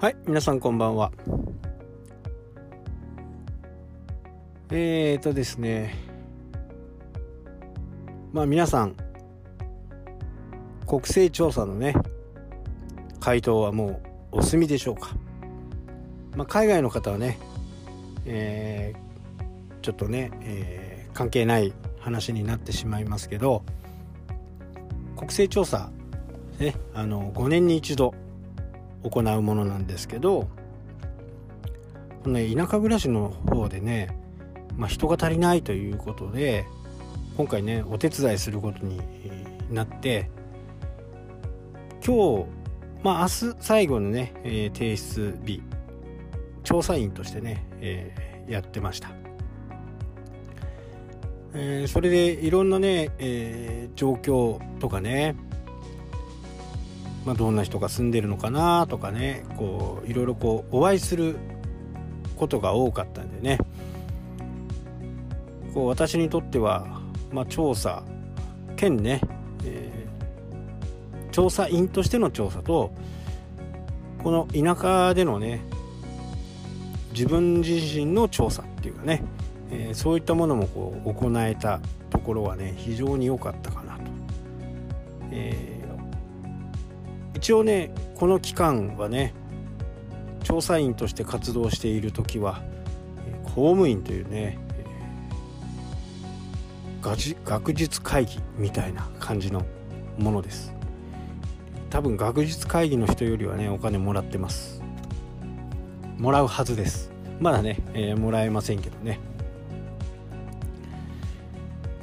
はい、皆さんこんばんは。えーとですね、まあ皆さん、国勢調査のね、回答はもうお済みでしょうか。まあ海外の方はね、えー、ちょっとね、えー、関係ない話になってしまいますけど、国勢調査、ね、あの5年に一度行うものなんですけどこの、ね、田舎暮らしの方でね、まあ、人が足りないということで今回ねお手伝いすることになって今日まあ明日最後のね、えー、提出日調査員としてね、えー、やってました、えー、それでいろんなね、えー、状況とかねまあ、どんな人が住んでるのかなとかねこういろいろこうお会いすることが多かったんでねこう私にとっては、まあ、調査兼ね、えー、調査員としての調査とこの田舎でのね自分自身の調査っていうかね、えー、そういったものもこう行えたところはね非常に良かったかなと。えー一応ねこの期間はね調査員として活動している時は公務員というね学術会議みたいな感じのものです。多分学術会議の人よりはねお金もらってます。もらうはずです。まだね、えー、もらえませんけどね。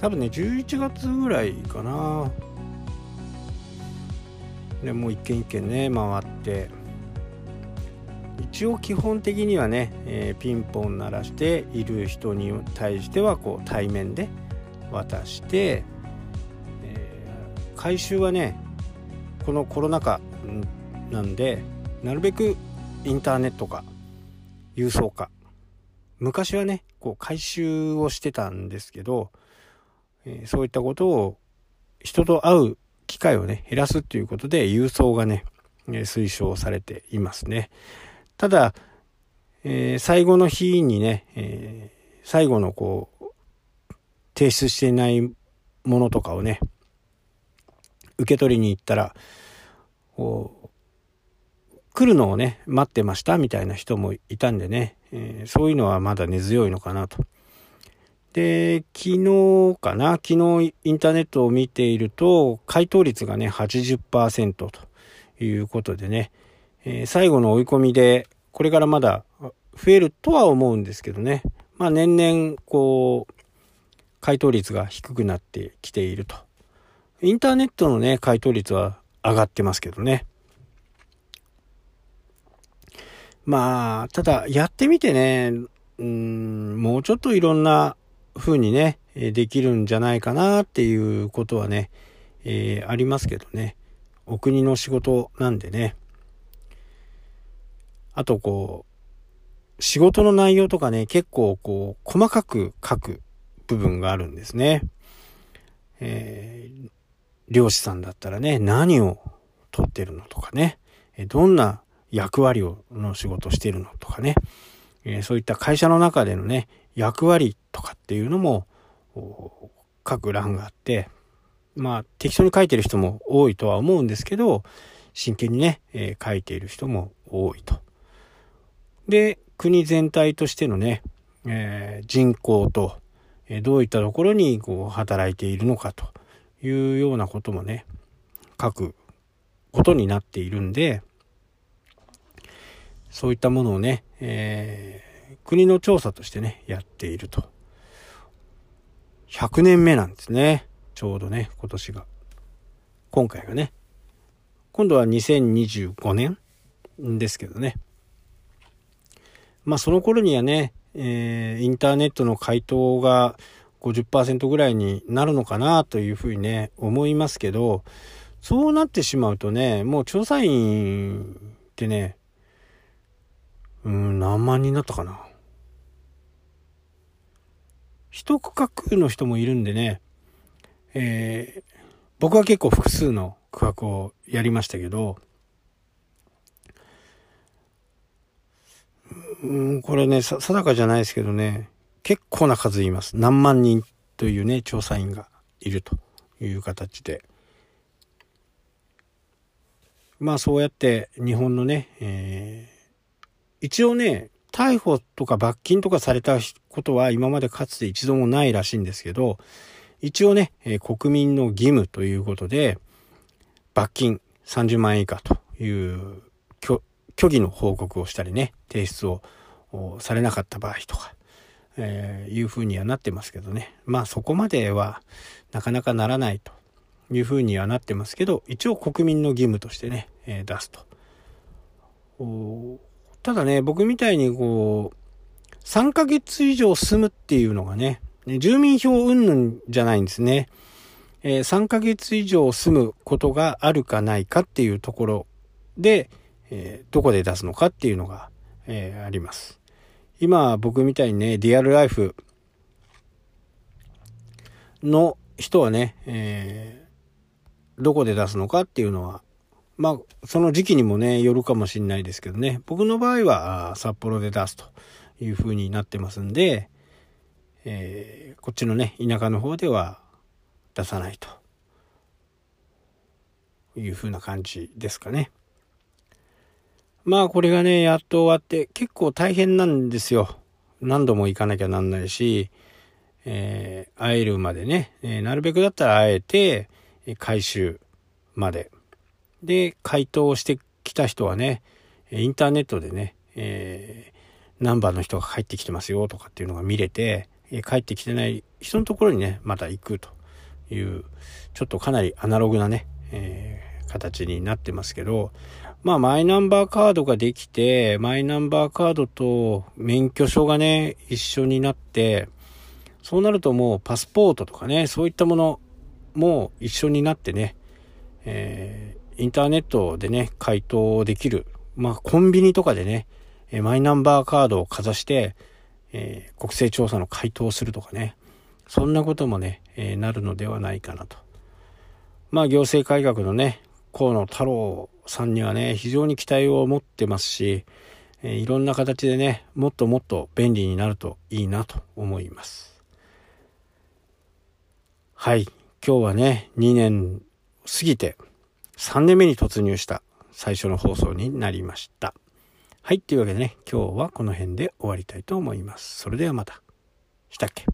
多分ね11月ぐらいかな。でもう一軒一軒ね回って。一応基本的にはね、えー、ピンポン鳴らしている人に対してはこう対面で渡して、えー、回収はねこのコロナ禍なんでなるべくインターネットか郵送か昔はねこう回収をしてたんですけど、えー、そういったことを人と会う機会をね、減らすっていうことで郵送がね、推奨されていますね。ただ、えー、最後の日にね、えー、最後のこう、提出していないものとかをね、受け取りに行ったら、こう、来るのをね、待ってましたみたいな人もいたんでね、えー、そういうのはまだ根強いのかなと。で、昨日かな？昨日インターネットを見ていると、回答率がね、80%ということでね、えー、最後の追い込みで、これからまだ増えるとは思うんですけどね、まあ年々、こう、回答率が低くなってきていると。インターネットのね、回答率は上がってますけどね。まあ、ただ、やってみてね、うん、もうちょっといろんな風にね、できるんじゃないかなっていうことはね、えー、ありますけどね。お国の仕事なんでね。あとこう、仕事の内容とかね、結構こう、細かく書く部分があるんですね。えー、漁師さんだったらね、何を取ってるのとかね、どんな役割をの仕事してるのとかね、えー、そういった会社の中でのね、役割とかっていうのも書く欄があって、まあ適当に書いてる人も多いとは思うんですけど、真剣にね、えー、書いている人も多いと。で、国全体としてのね、えー、人口と、えー、どういったところにこう働いているのかというようなこともね、書くことになっているんで、そういったものをね、え国の調査としてね、やっていると。100年目なんですね。ちょうどね、今年が。今回がね。今度は2025年ですけどね。まあその頃にはね、えー、インターネットの回答が50%ぐらいになるのかなというふうにね、思いますけど、そうなってしまうとね、もう調査員ってね、うん、何万人だったかな。一区画の人もいるんでね、えー、僕は結構複数の区画をやりましたけど、うん、これね、定かじゃないですけどね、結構な数います。何万人というね、調査員がいるという形で。まあそうやって日本のね、えー、一応ね、逮捕とか罰金とかされたことは今までかつて一度もないらしいんですけど、一応ね、え、国民の義務ということで、罰金30万円以下という虚偽の報告をしたりね、提出をされなかった場合とか、えー、いうふうにはなってますけどね。まあそこまではなかなかならないというふうにはなってますけど、一応国民の義務としてね、えー、出すと。ただね、僕みたいにこう、3ヶ月以上住むっていうのがね、住民票云々じゃないんですね。えー、3ヶ月以上住むことがあるかないかっていうところで、えー、どこで出すのかっていうのが、えー、あります。今僕みたいにね、リアルライフの人はね、えー、どこで出すのかっていうのは、まあ、その時期にもね、よるかもしれないですけどね、僕の場合は札幌で出すという風になってますんで、えー、こっちのね、田舎の方では出さないという風な感じですかね。まあこれがね、やっと終わって結構大変なんですよ。何度も行かなきゃなんないし、えー、会えるまでね、えー、なるべくだったら会えて、回収まで。で、回答してきた人はね、インターネットでね、えー、何番の人が帰ってきてますよとかっていうのが見れて、帰ってきてない人のところにね、また行くという、ちょっとかなりアナログなね、えー、形になってますけど、まあ、マイナンバーカードができて、マイナンバーカードと免許証がね、一緒になって、そうなるともうパスポートとかね、そういったものも一緒になってね、えー、インターネットでね、回答できる。まあ、コンビニとかでね、マイナンバーカードをかざして、えー、国勢調査の回答をするとかね、そんなこともね、えー、なるのではないかなと。まあ、行政改革のね、河野太郎さんにはね、非常に期待を持ってますし、えー、いろんな形でね、もっともっと便利になるといいなと思います。はい。今日はね、2年過ぎて3年目に突入した最初の放送になりました。はい。というわけでね、今日はこの辺で終わりたいと思います。それではまた。したっけ？